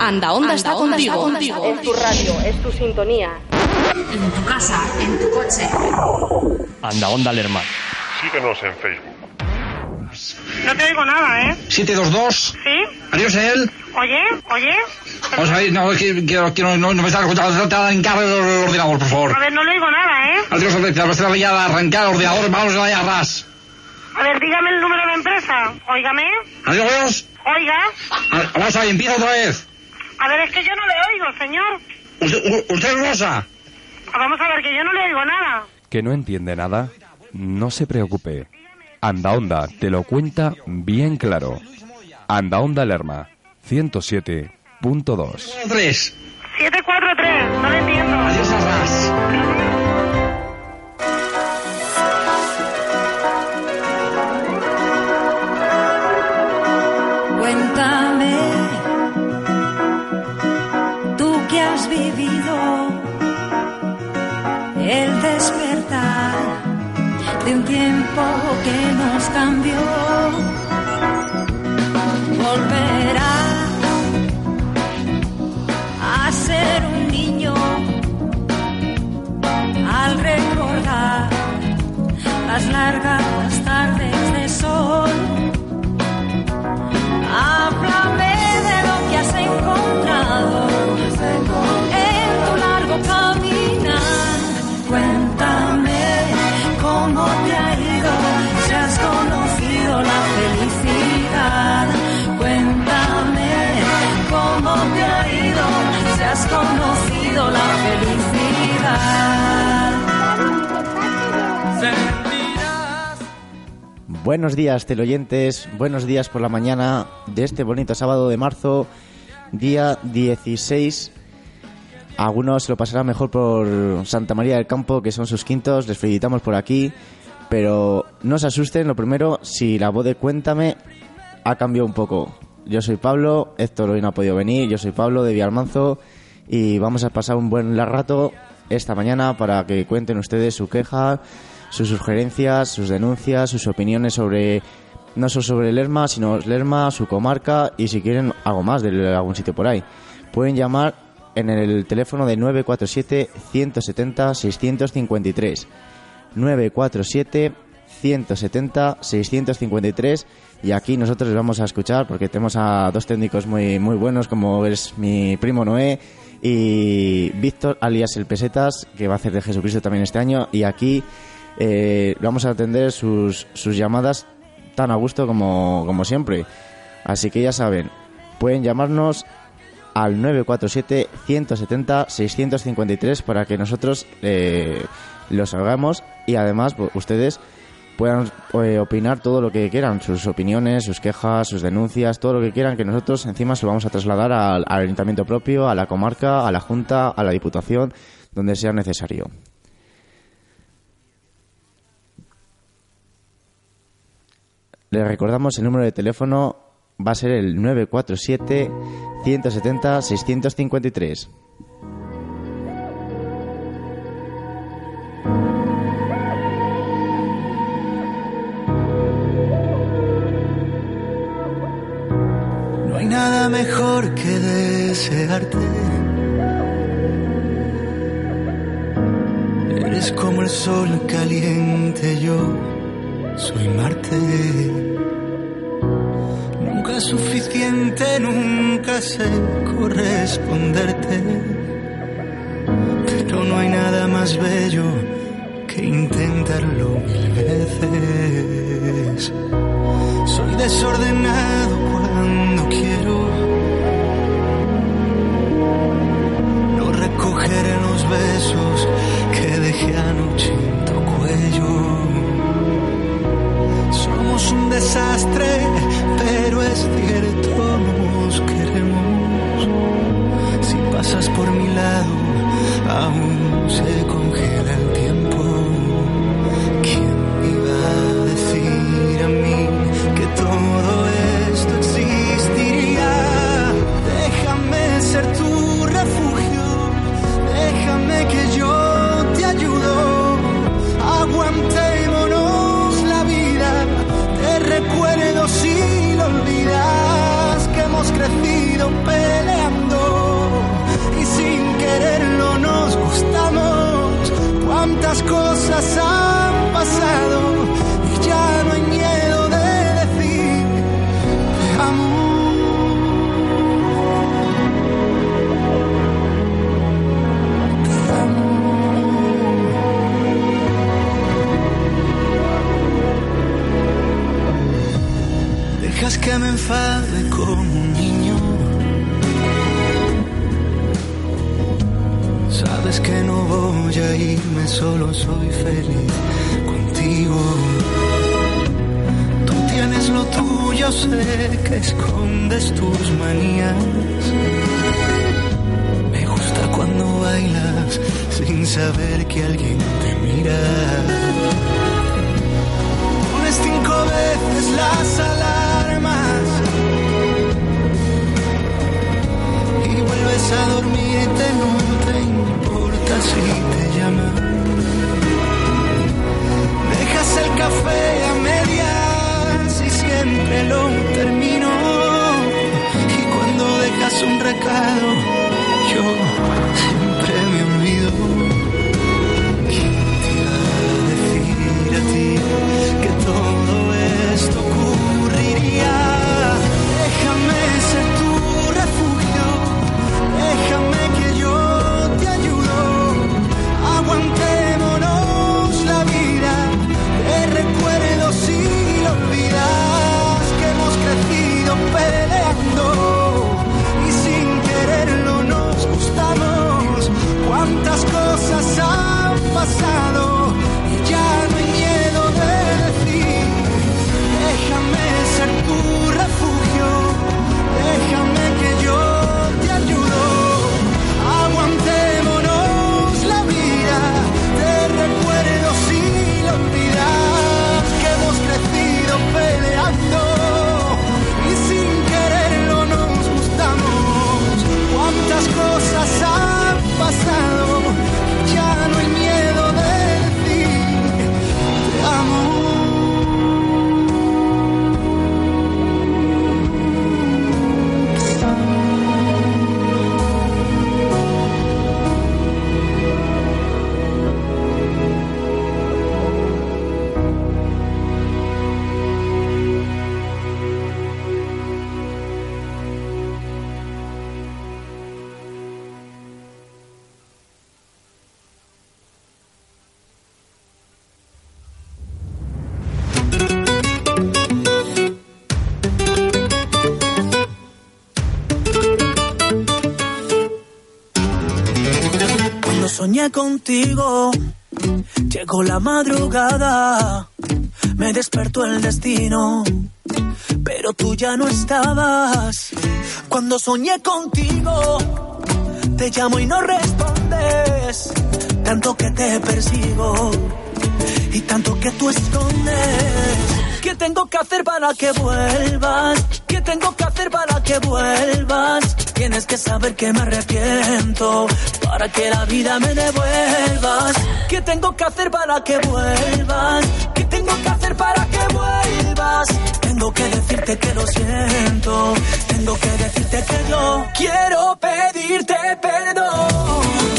Anda Onda está contigo. Es tu radio, es tu sintonía. En tu casa, en tu coche. Anda Onda Lerma. Síguenos en Facebook. No te digo nada, ¿eh? 722. ¿Sí? Adiós, él. Oye, oye. Vamos a ver, no, es que quiero, quiero, no, no me está escuchando, arrancar el ordenador, por favor. A ver, no le digo nada, ¿eh? Adiós, Alexia, vas a arrancar el ordenador, vamos a la ras. A ver, dígame el número de empresa. Óigame. Adiós. Oiga. A- Vamos a ver, empieza otra vez. A ver, es que yo no le oigo, señor. Usted, u- usted es Rosa. Vamos a ver, que yo no le oigo nada. ¿Que no entiende nada? No se preocupe. Anda Onda te lo cuenta bien claro. Anda Onda Lerma. 107.2. Tres. 743, no le entiendo. Adiós, el despertar de un tiempo que nos cambió. Volverá a ser un niño al recordar las largas tardes de sol. Buenos días, teleoyentes. Buenos días por la mañana de este bonito sábado de marzo, día 16. Algunos se lo pasarán mejor por Santa María del Campo, que son sus quintos. Les felicitamos por aquí. Pero no se asusten, lo primero, si la voz de Cuéntame ha cambiado un poco. Yo soy Pablo, Héctor hoy no ha podido venir. Yo soy Pablo de Villalmanzo. Y vamos a pasar un buen rato esta mañana para que cuenten ustedes su queja, sus sugerencias, sus denuncias, sus opiniones sobre no solo sobre Lerma, sino Lerma, su comarca y si quieren algo más de algún sitio por ahí. Pueden llamar en el teléfono de 947 170 653. 947 170 653 y aquí nosotros les vamos a escuchar porque tenemos a dos técnicos muy muy buenos como es mi primo Noé y Víctor alias el Pesetas que va a hacer de Jesucristo también este año y aquí eh, vamos a atender sus, sus llamadas tan a gusto como, como siempre así que ya saben pueden llamarnos al 947 170 653 para que nosotros eh, los hagamos y además pues, ustedes puedan eh, opinar todo lo que quieran, sus opiniones, sus quejas, sus denuncias, todo lo que quieran, que nosotros encima se lo vamos a trasladar al ayuntamiento propio, a la comarca, a la junta, a la diputación, donde sea necesario. Le recordamos el número de teléfono va a ser el 947 170 653. No hay nada mejor que desearte. Eres como el sol caliente, yo soy Marte. Nunca es suficiente, nunca sé corresponderte. Pero no hay nada más bello que intentarlo mil veces. Soy desordenado cuando quiero. soñé contigo. Llegó la madrugada, me despertó el destino, pero tú ya no estabas. Cuando soñé contigo, te llamo y no respondes, tanto que te persigo y tanto que tú escondes. ¿Qué tengo que hacer para que vuelvas? ¿Qué tengo que hacer para que vuelvas? Tienes que saber que me arrepiento para que la vida me devuelvas. ¿Qué tengo que hacer para que vuelvas? ¿Qué tengo que hacer para que vuelvas? Tengo que decirte que lo siento. Tengo que decirte que yo quiero pedirte perdón.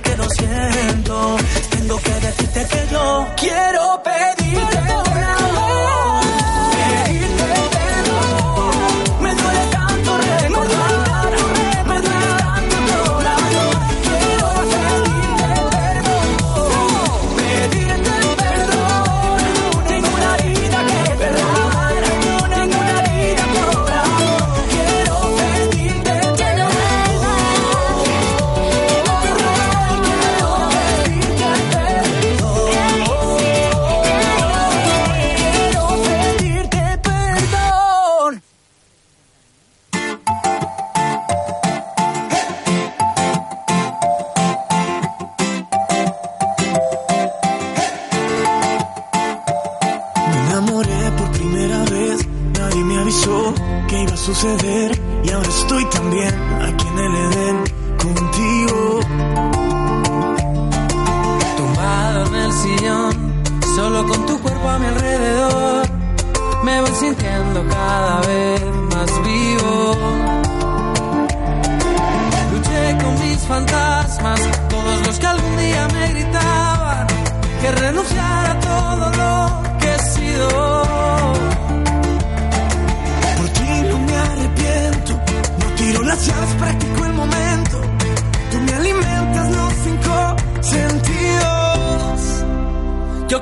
que lo siento. Tengo que decirte que yo quiero pedirte.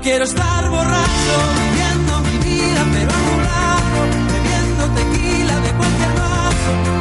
quiero estar borracho, viviendo mi vida, pero anulado, bebiendo tequila de cualquier vaso.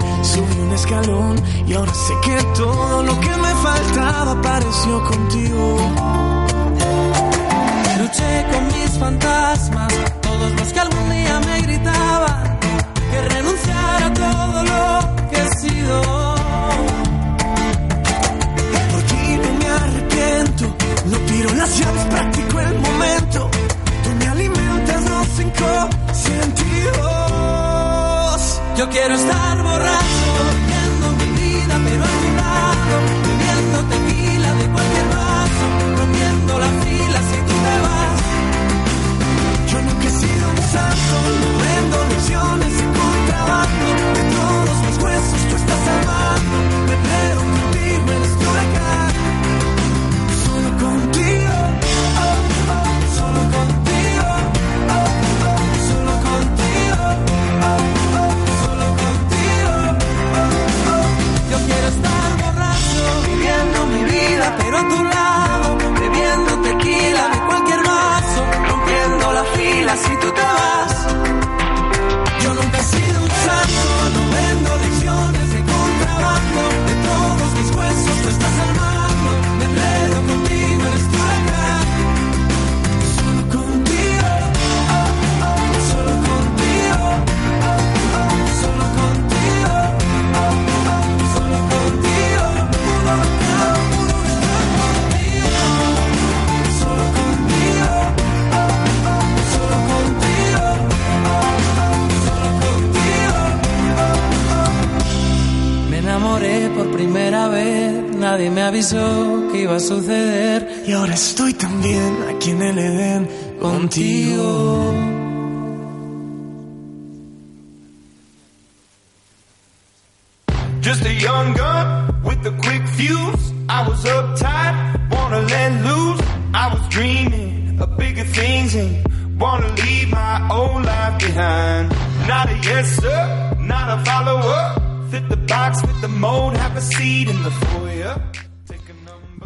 subí un escalón y ahora sé que todo lo que me faltaba apareció contigo. Luché con mis fantasmas, todos los que algún día me gritaban que renunciara a todo lo que he sido. Por ti no me arrepiento, no tiro las llaves, practico el momento. Tú me alimentas, no cinco sentidos. Yo quiero estar borracho, viendo mi vida, pero a tu lado, bebiendo tequila de cualquier vaso, rompiendo las filas.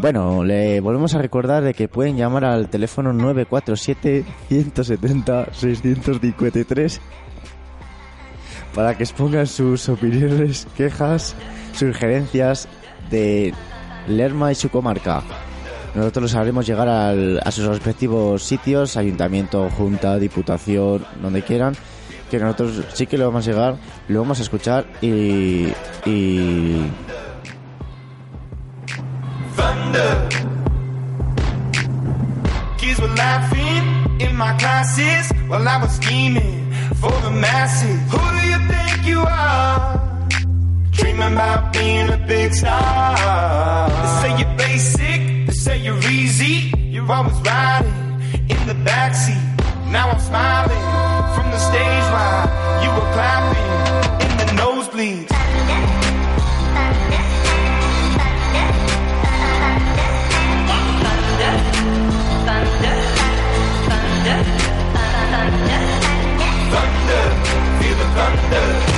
Bueno, le volvemos a recordar de que pueden llamar al teléfono 947-170-653 para que expongan sus opiniones, quejas, sugerencias de Lerma y su comarca. Nosotros los haremos llegar a sus respectivos sitios, ayuntamiento, junta, diputación, donde quieran, que nosotros sí que lo vamos a llegar, lo vamos a escuchar y... y... Dreaming about being a big star. They say you're basic, they say you're easy. You're always riding in the backseat. Now I'm smiling from the stage while you were clapping in the nosebleeds. Thunder, feel the thunder.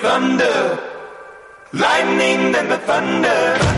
thunder, lightning, then the thunder.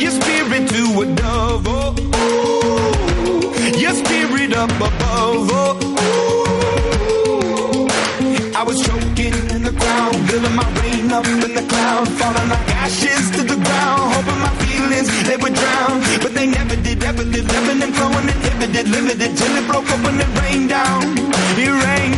Your spirit to a dove. Oh, ooh, your spirit up above. Oh, ooh. I was choking in the crowd, building my rain up in the cloud, falling like ashes to the ground, hoping my feelings they would drown, but they never did, ever did, living and flowing, inhibited, limited, till it broke up and it rained down, it rained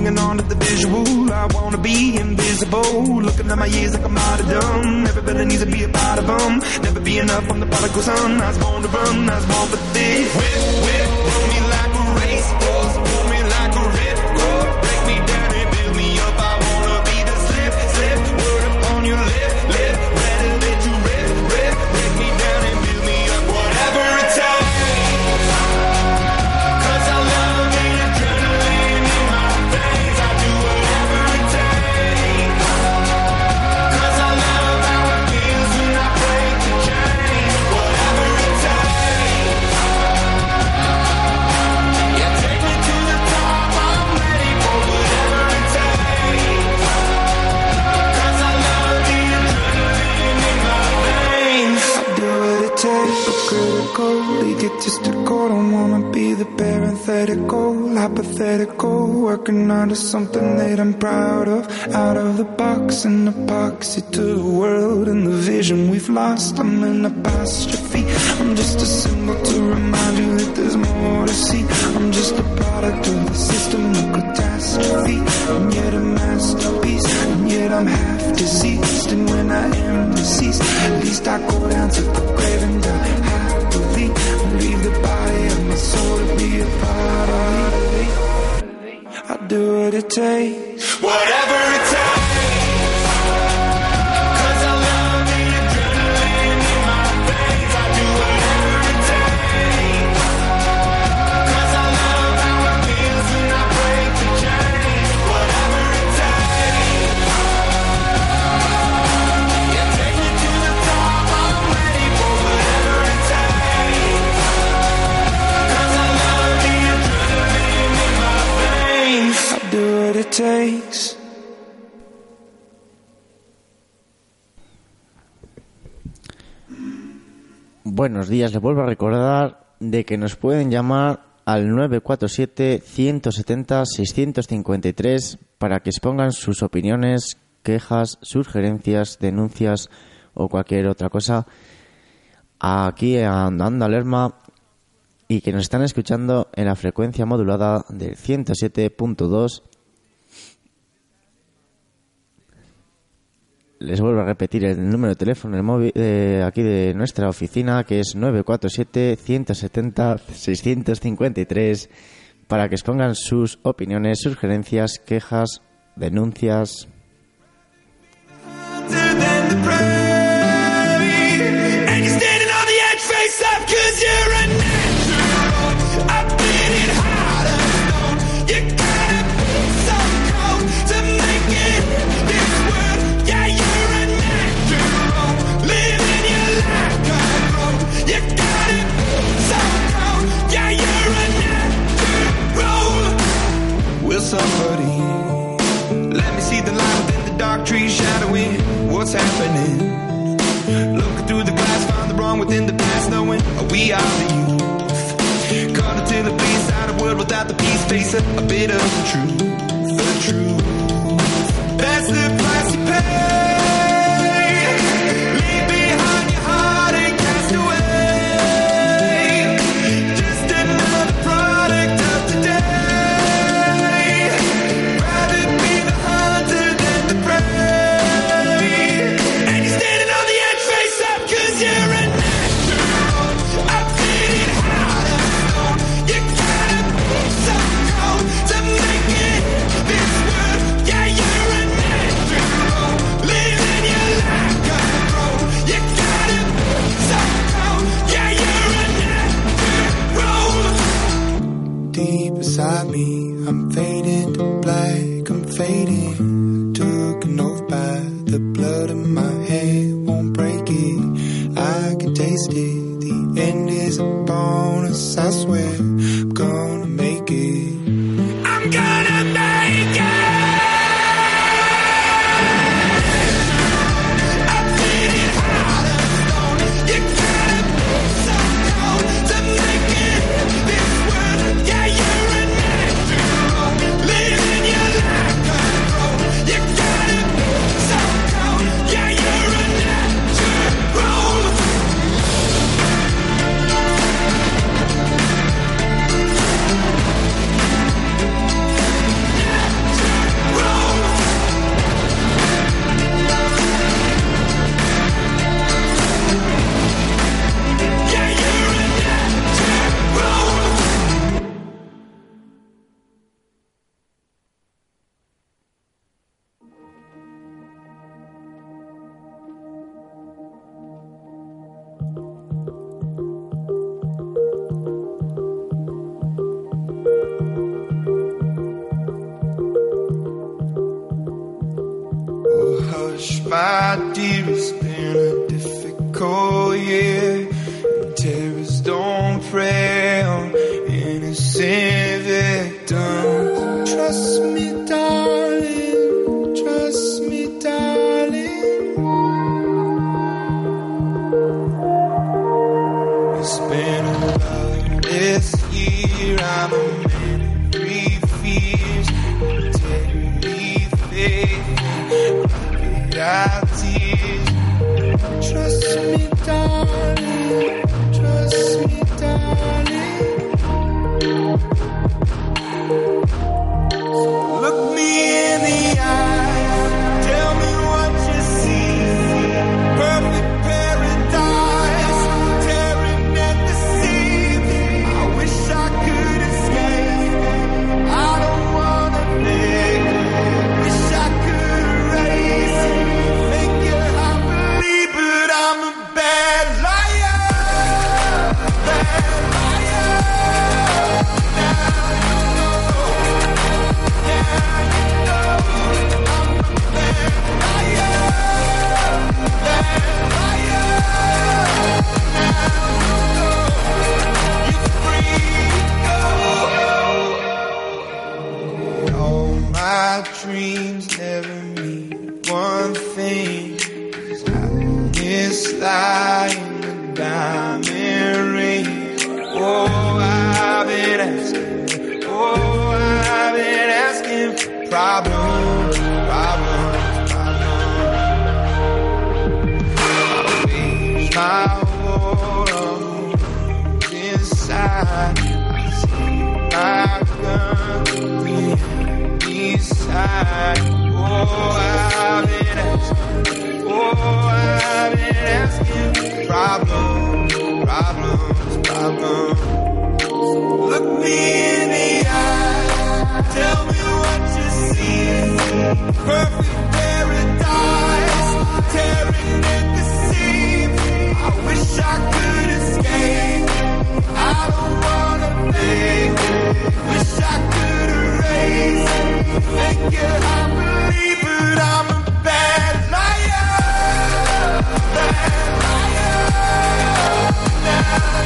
hanging on to the visual. I wanna be invisible. Looking at my years like I'm out of dumb. Everybody needs to be a part of them. Never be enough. I'm the prodigal son. I was born to run. I was born for this. Whip, whip, hypothetical. Working out of something that I'm proud of. Out of the box, an epoxy to the world and the vision we've lost. I'm an apostrophe. I'm just a symbol to remind you that there's more to see. I'm just a product of the system of catastrophe. And yet a masterpiece. And yet I'm half deceased. And when I am deceased, at least I go down to the grave and die happily. Leave the body of my soul to be a part do what it takes. Whatever it takes. Buenos días, les vuelvo a recordar de que nos pueden llamar al 947-170-653 para que expongan sus opiniones, quejas, sugerencias, denuncias o cualquier otra cosa. Aquí Andando Alerma y que nos están escuchando en la frecuencia modulada del 107.2 les vuelvo a repetir el número de teléfono el móvil, eh, aquí de nuestra oficina, que es 947-170-653, para que expongan sus opiniones, sugerencias, quejas, denuncias. a bit of the truth, the truth. That's the price you pay. much, my dear. It's been a difficult year. And terrors don't pray. lying in a diamond ring. Oh, I've been asking. Oh, I've been asking for problems, problems, problems. I wish my world inside. I see my gun through the inside. Oh, I've been asking. Oh, problems, problems, problems. Look me in the tell me what you see. Perfect paradise, tearing at the seams. I wish I could escape. I don't wanna. Wish I could erase. It, I believe, but I'm. Let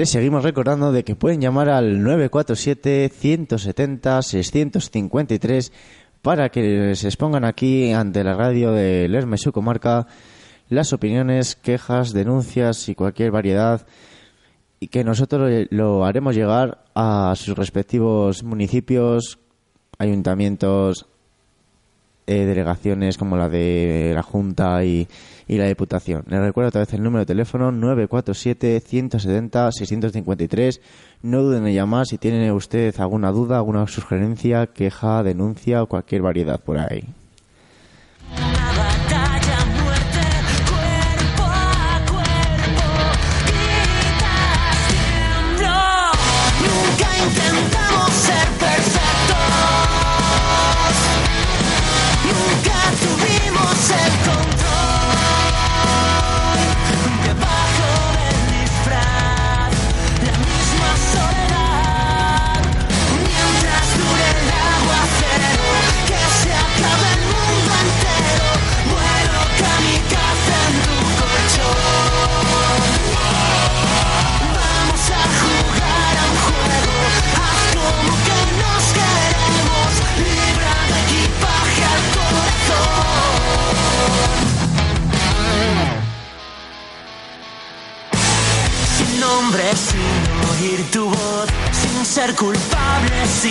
Les seguimos recordando de que pueden llamar al 947-170-653 para que se expongan aquí ante la radio de Lerma y su comarca las opiniones, quejas, denuncias y cualquier variedad y que nosotros lo haremos llegar a sus respectivos municipios, ayuntamientos, eh, delegaciones como la de la Junta y, y la Diputación. Les recuerdo otra vez el número de teléfono 947-170-653. No duden en llamar si tiene usted alguna duda, alguna sugerencia, queja, denuncia o cualquier variedad por ahí.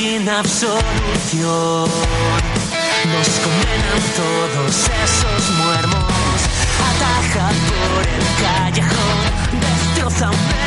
Sin absolución. Nos condenan todos esos muermos. Ataja por el callejón, destrozame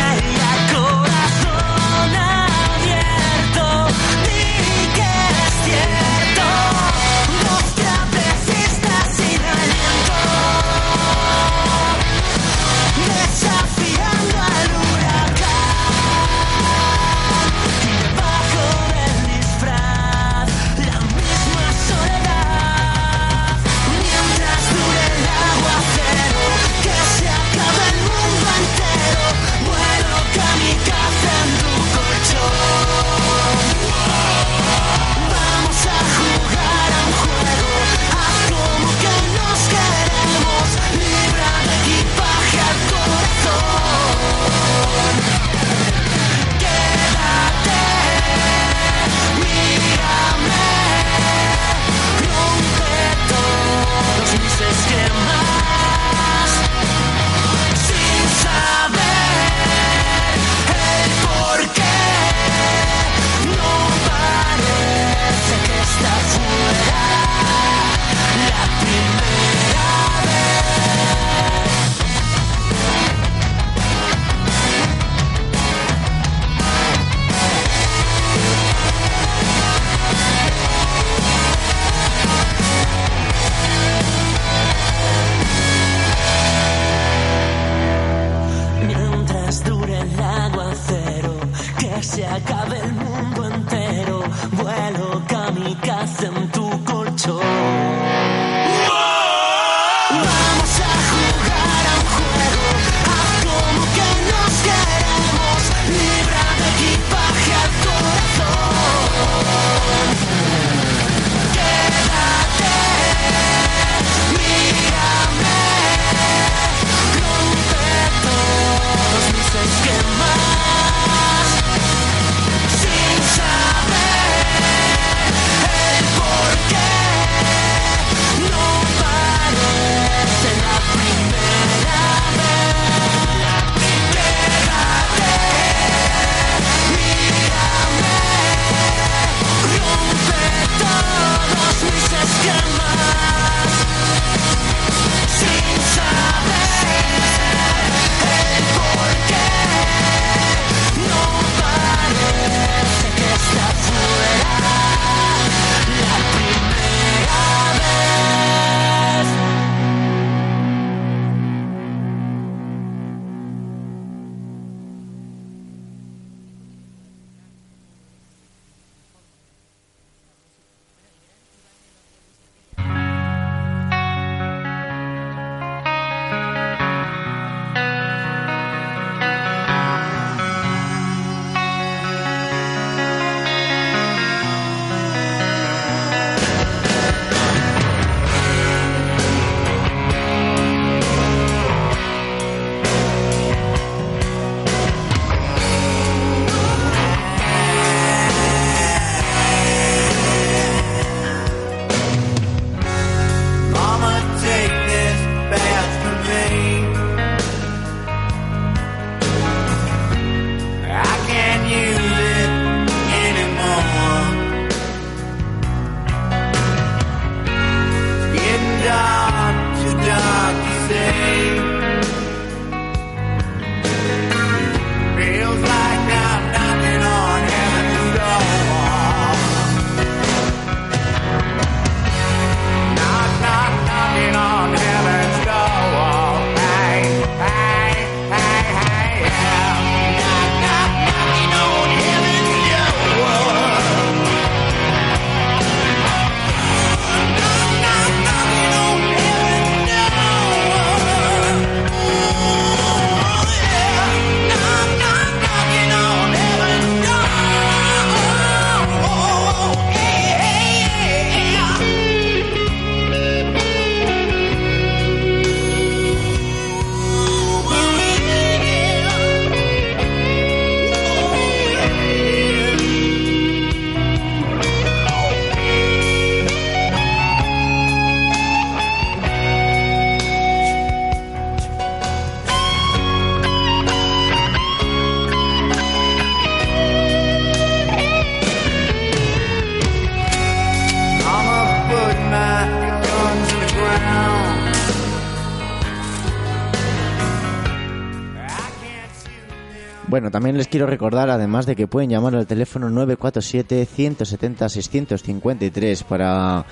Bueno, también les quiero recordar, además de que pueden llamar al teléfono 947-170-653 para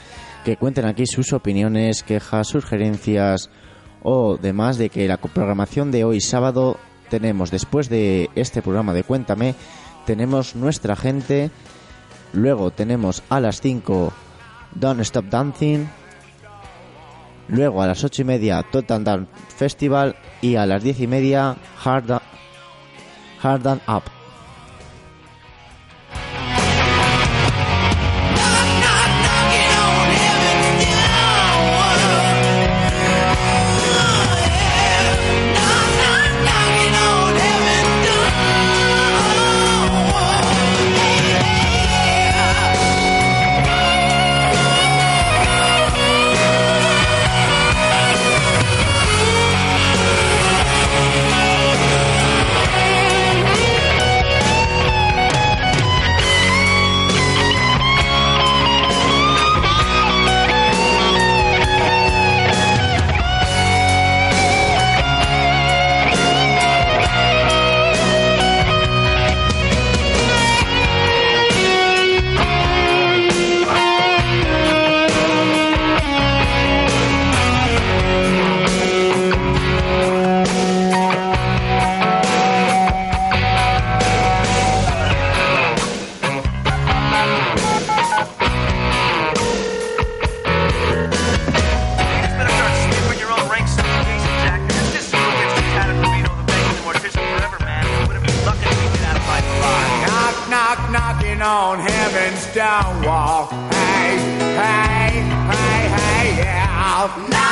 que cuenten aquí sus opiniones, quejas, sugerencias o demás de que la programación de hoy sábado tenemos, después de este programa de Cuéntame, tenemos nuestra gente, luego tenemos a las 5 Don't Stop Dancing, luego a las 8 y media Total Dance Festival. Y a las 10 y media Hard, Hard and Up. down walk. Hey, hey, hey, hey, yeah. No!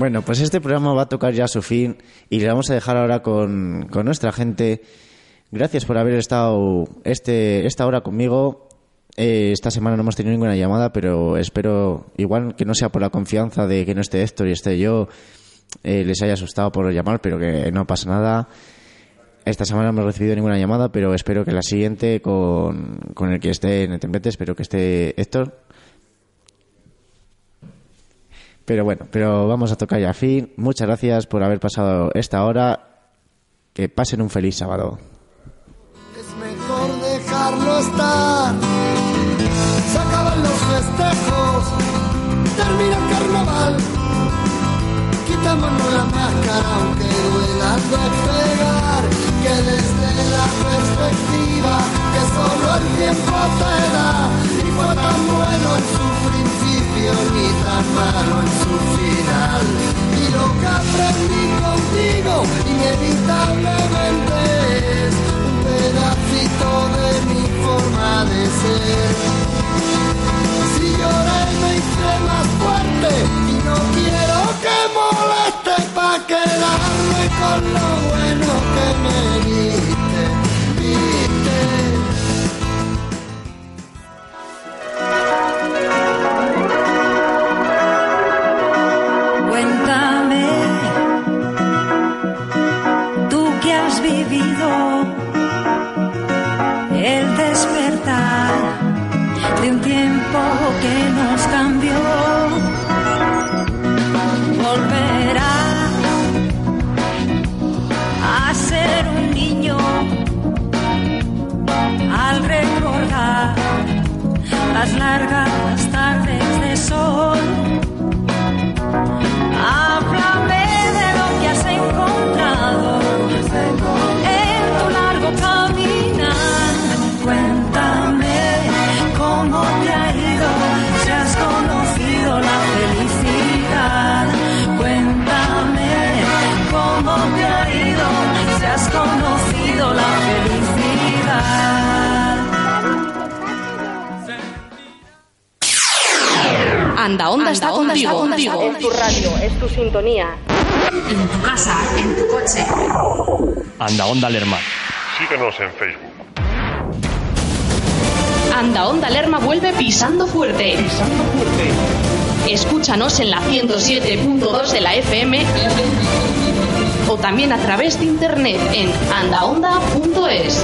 Bueno, pues este programa va a tocar ya su fin y le vamos a dejar ahora con, con nuestra gente. Gracias por haber estado este, esta hora conmigo. Eh, esta semana no hemos tenido ninguna llamada, pero espero, igual que no sea por la confianza de que no esté Héctor y esté yo, eh, les haya asustado por llamar, pero que no pasa nada. Esta semana no hemos recibido ninguna llamada, pero espero que la siguiente, con, con el que esté en el templete, espero que esté Héctor. Pero bueno, pero vamos a tocar ya fin. Muchas gracias por haber pasado esta hora. Que pasen un feliz sábado. mejor dejarlo estar. Se acaban los festejos, termina el carnaval. Quitámonos la máscara aunque duela despegar. Que desde la perspectiva que solo el tiempo te da. Ni fue tan bueno en su principio tan malo en su final. Y lo que aprendí contigo inevitablemente es un pedacito de mi forma de ser. Si lloré me hice más fuerte y no quiero que moleste pa' quedarme con lo bueno que me pisando fuerte. Pisando fuerte. Escúchanos en la 107.2 de la FM o también a través de internet en andaonda.es.